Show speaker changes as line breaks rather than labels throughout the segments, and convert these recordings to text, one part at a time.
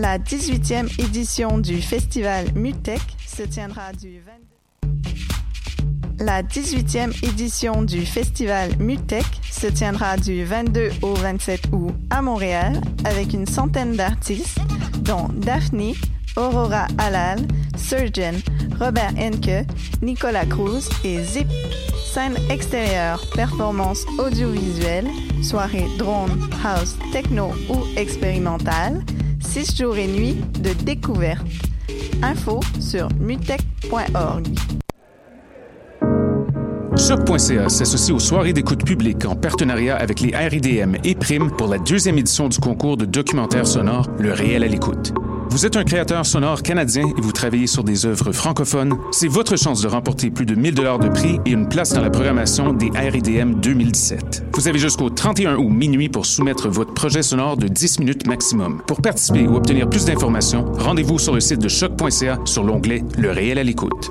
La 18e édition du festival Mutech se tiendra du 22... La 18e édition du festival Mutech se tiendra du 22 au 27 août à Montréal avec une centaine d'artistes dont Daphne, Aurora Alal, Surgeon, Robert Henke, Nicolas Cruz et Zip. Scène extérieure, performance audiovisuelle, soirée drone, house, techno ou expérimentale, 6 jours et nuits de découverte. Info sur mutech.org.
Choc.ca s'associe aux soirées d'écoute publique en partenariat avec les RIDM et Prime pour la deuxième édition du concours de documentaire sonore Le réel à l'écoute. Vous êtes un créateur sonore canadien et vous travaillez sur des œuvres francophones, c'est votre chance de remporter plus de 1000 dollars de prix et une place dans la programmation des RIDM 2017. Vous avez jusqu'au 31 août minuit pour soumettre votre projet sonore de 10 minutes maximum. Pour participer ou obtenir plus d'informations, rendez-vous sur le site de choc.ca sur l'onglet Le réel à l'écoute.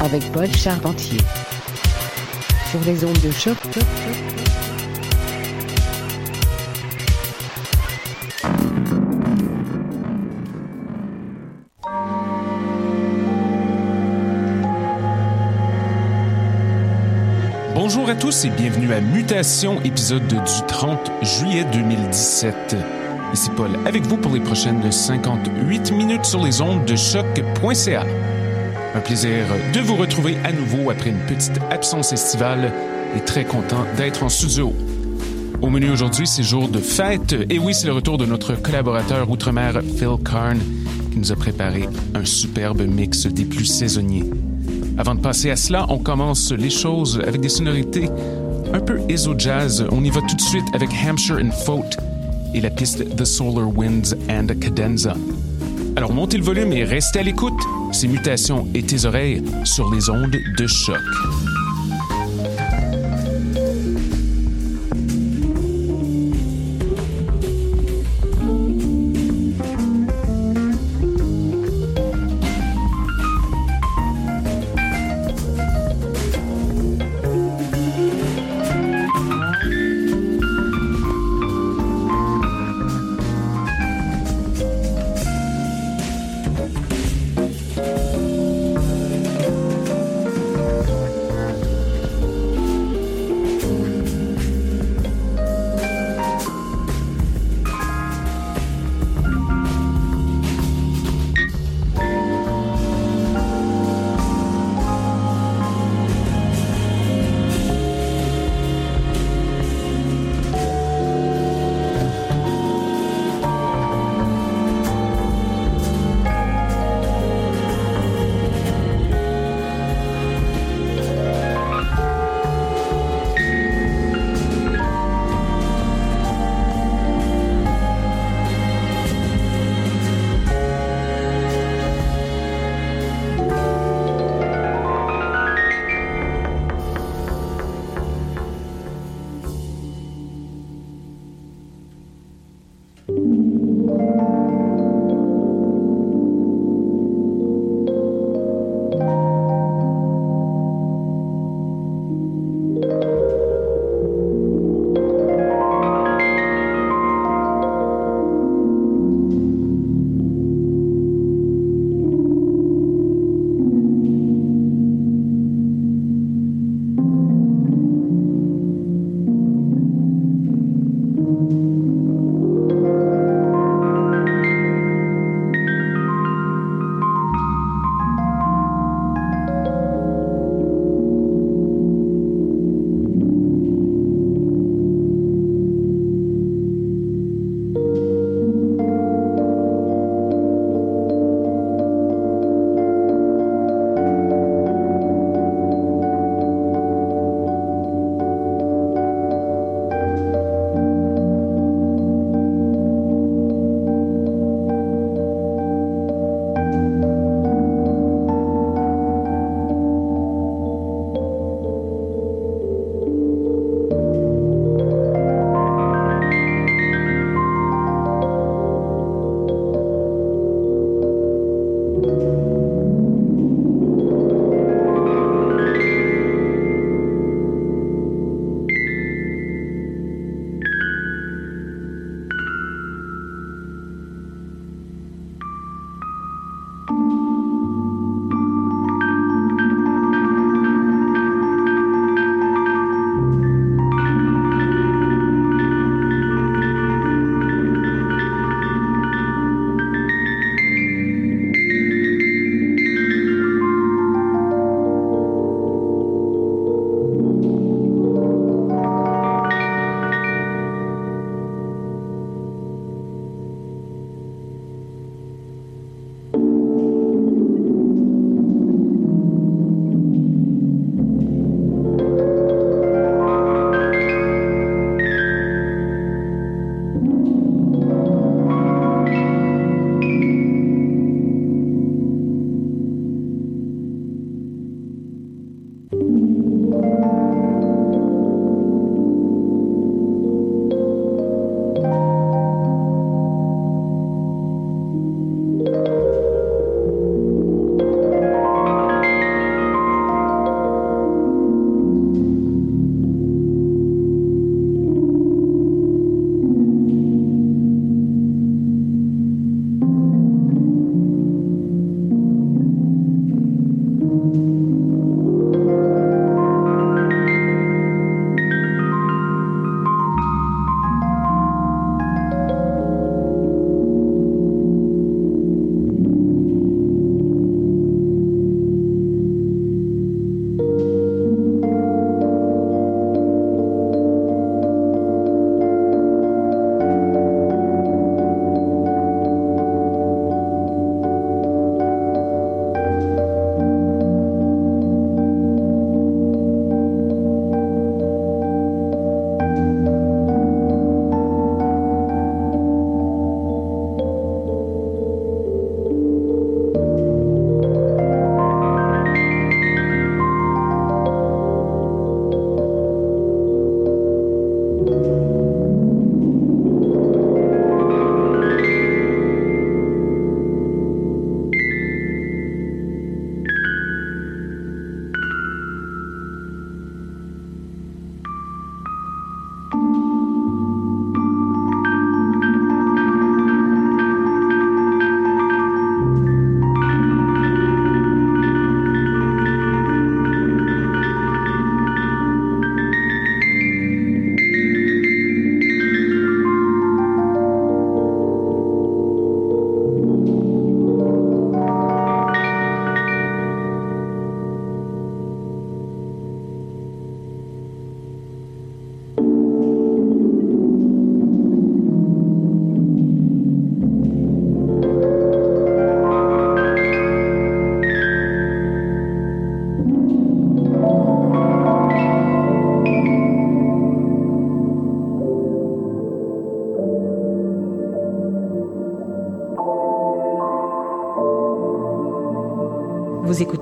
avec Paul Charpentier sur les ondes de choc.
Bonjour à tous et bienvenue à Mutation, épisode du 30 juillet 2017. Ici Paul avec vous pour les prochaines 58 minutes sur les ondes de choc.ca. Un plaisir de vous retrouver à nouveau après une petite absence estivale et très content d'être en studio. Au menu aujourd'hui, c'est jour de fête. Et oui, c'est le retour de notre collaborateur outre-mer Phil Karn qui nous a préparé un superbe mix des plus saisonniers. Avant de passer à cela, on commence les choses avec des sonorités un peu ESO-jazz. On y va tout de suite avec Hampshire and Faute et la piste The Solar Winds and Cadenza. Alors montez le volume et restez à l'écoute. Ces mutations et tes oreilles sur les ondes de choc.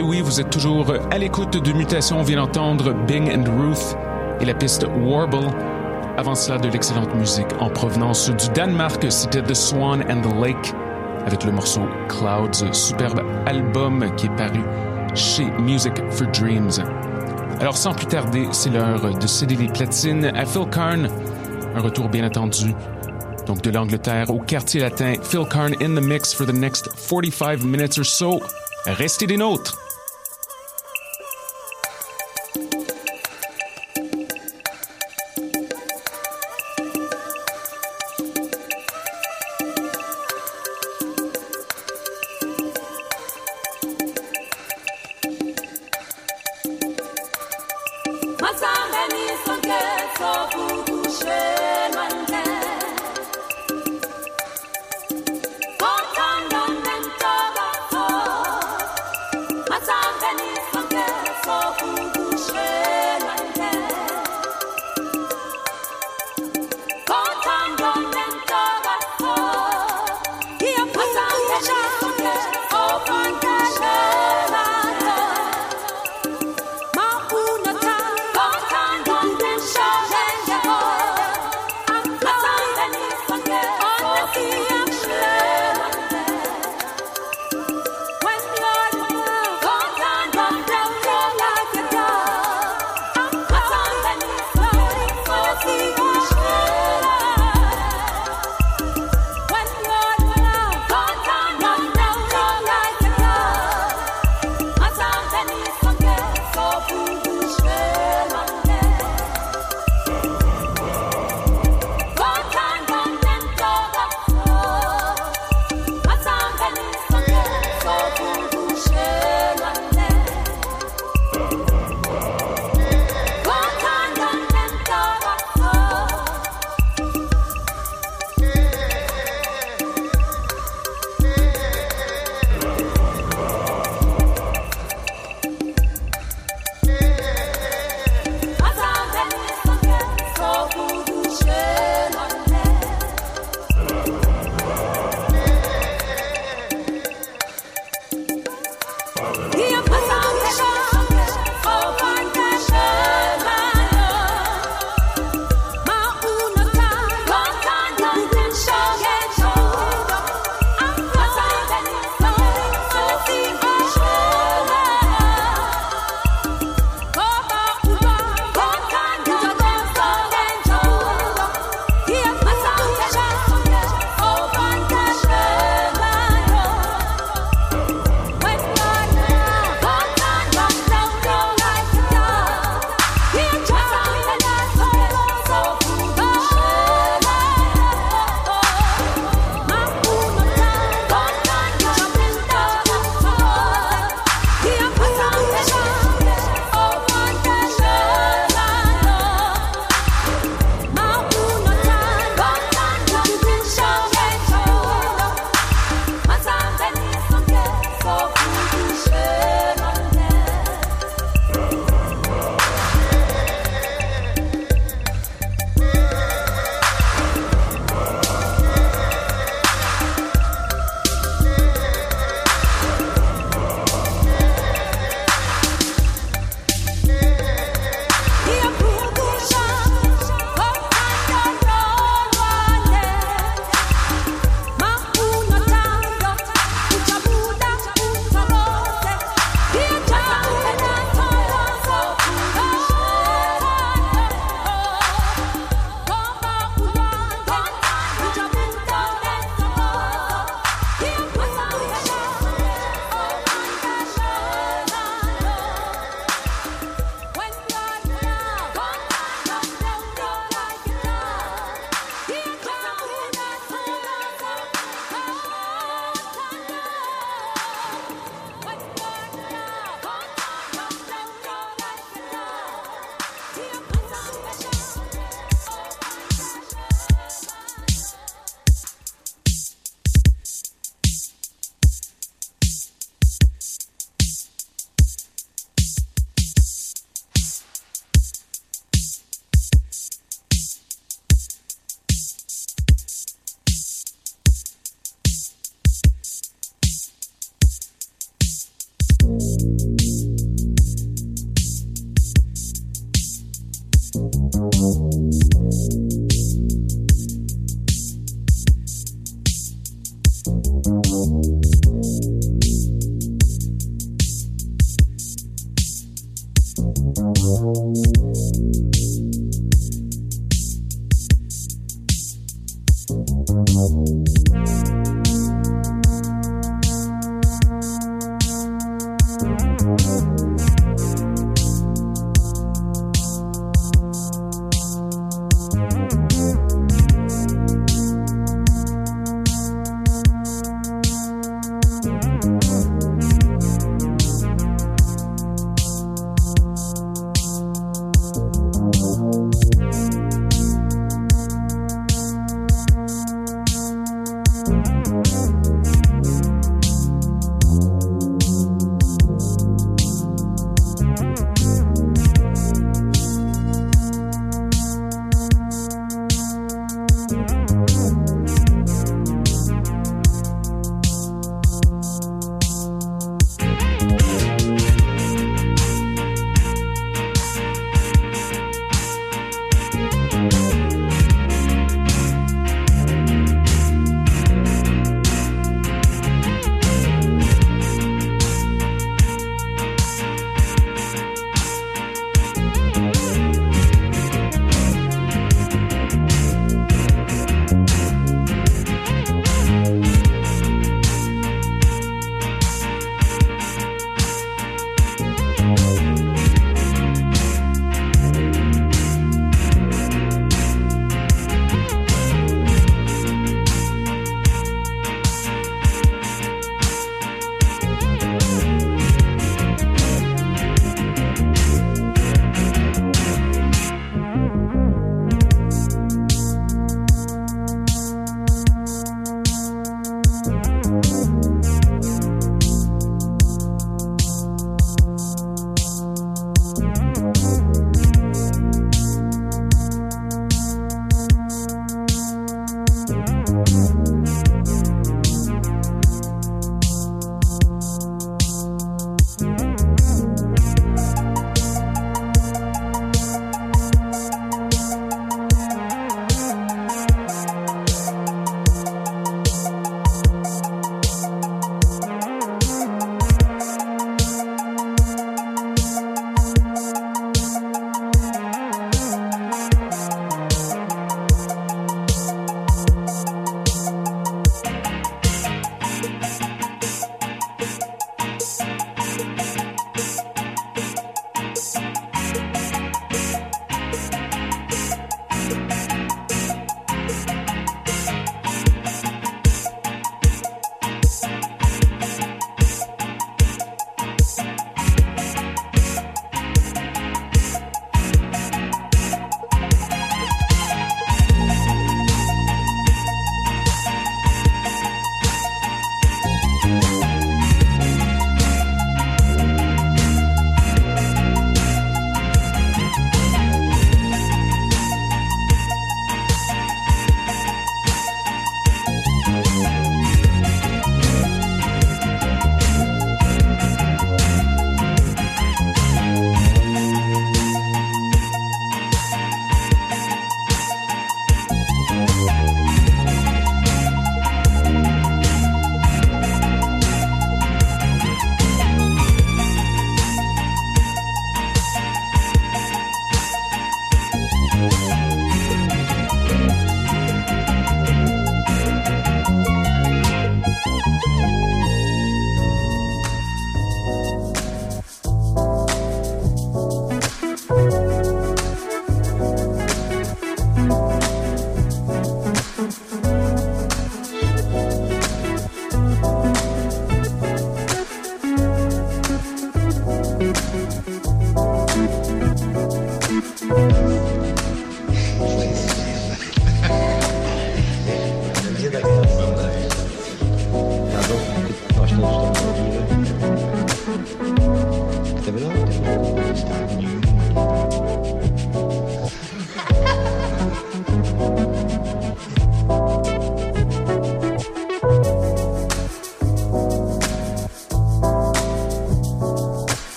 Et oui, vous êtes toujours à l'écoute de Mutation. On vient d'entendre Bing and Ruth et la piste Warble. Avant cela, de l'excellente musique en provenance du Danemark, c'était The Swan and the Lake avec le morceau Clouds, superbe album qui est paru chez Music for Dreams. Alors sans plus tarder, c'est l'heure de céder les platines à Phil Karn. Un retour bien attendu. Donc de l'Angleterre au quartier latin, Phil Karn in the mix for the next 45 minutes or so. Restez des nôtres.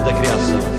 Da criação.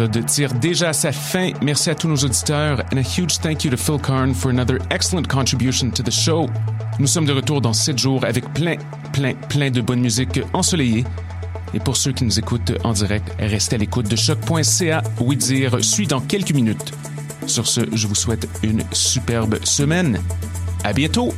épisode tire déjà à sa fin. Merci à tous nos auditeurs and a huge thank you to Phil Karn for another excellent contribution to the show. Nous sommes de retour dans 7 jours avec plein, plein, plein de bonne musique ensoleillée. Et pour ceux qui nous écoutent en direct, restez à l'écoute de choc.ca. Oui dire suit dans quelques minutes. Sur ce, je vous souhaite une superbe semaine. À bientôt!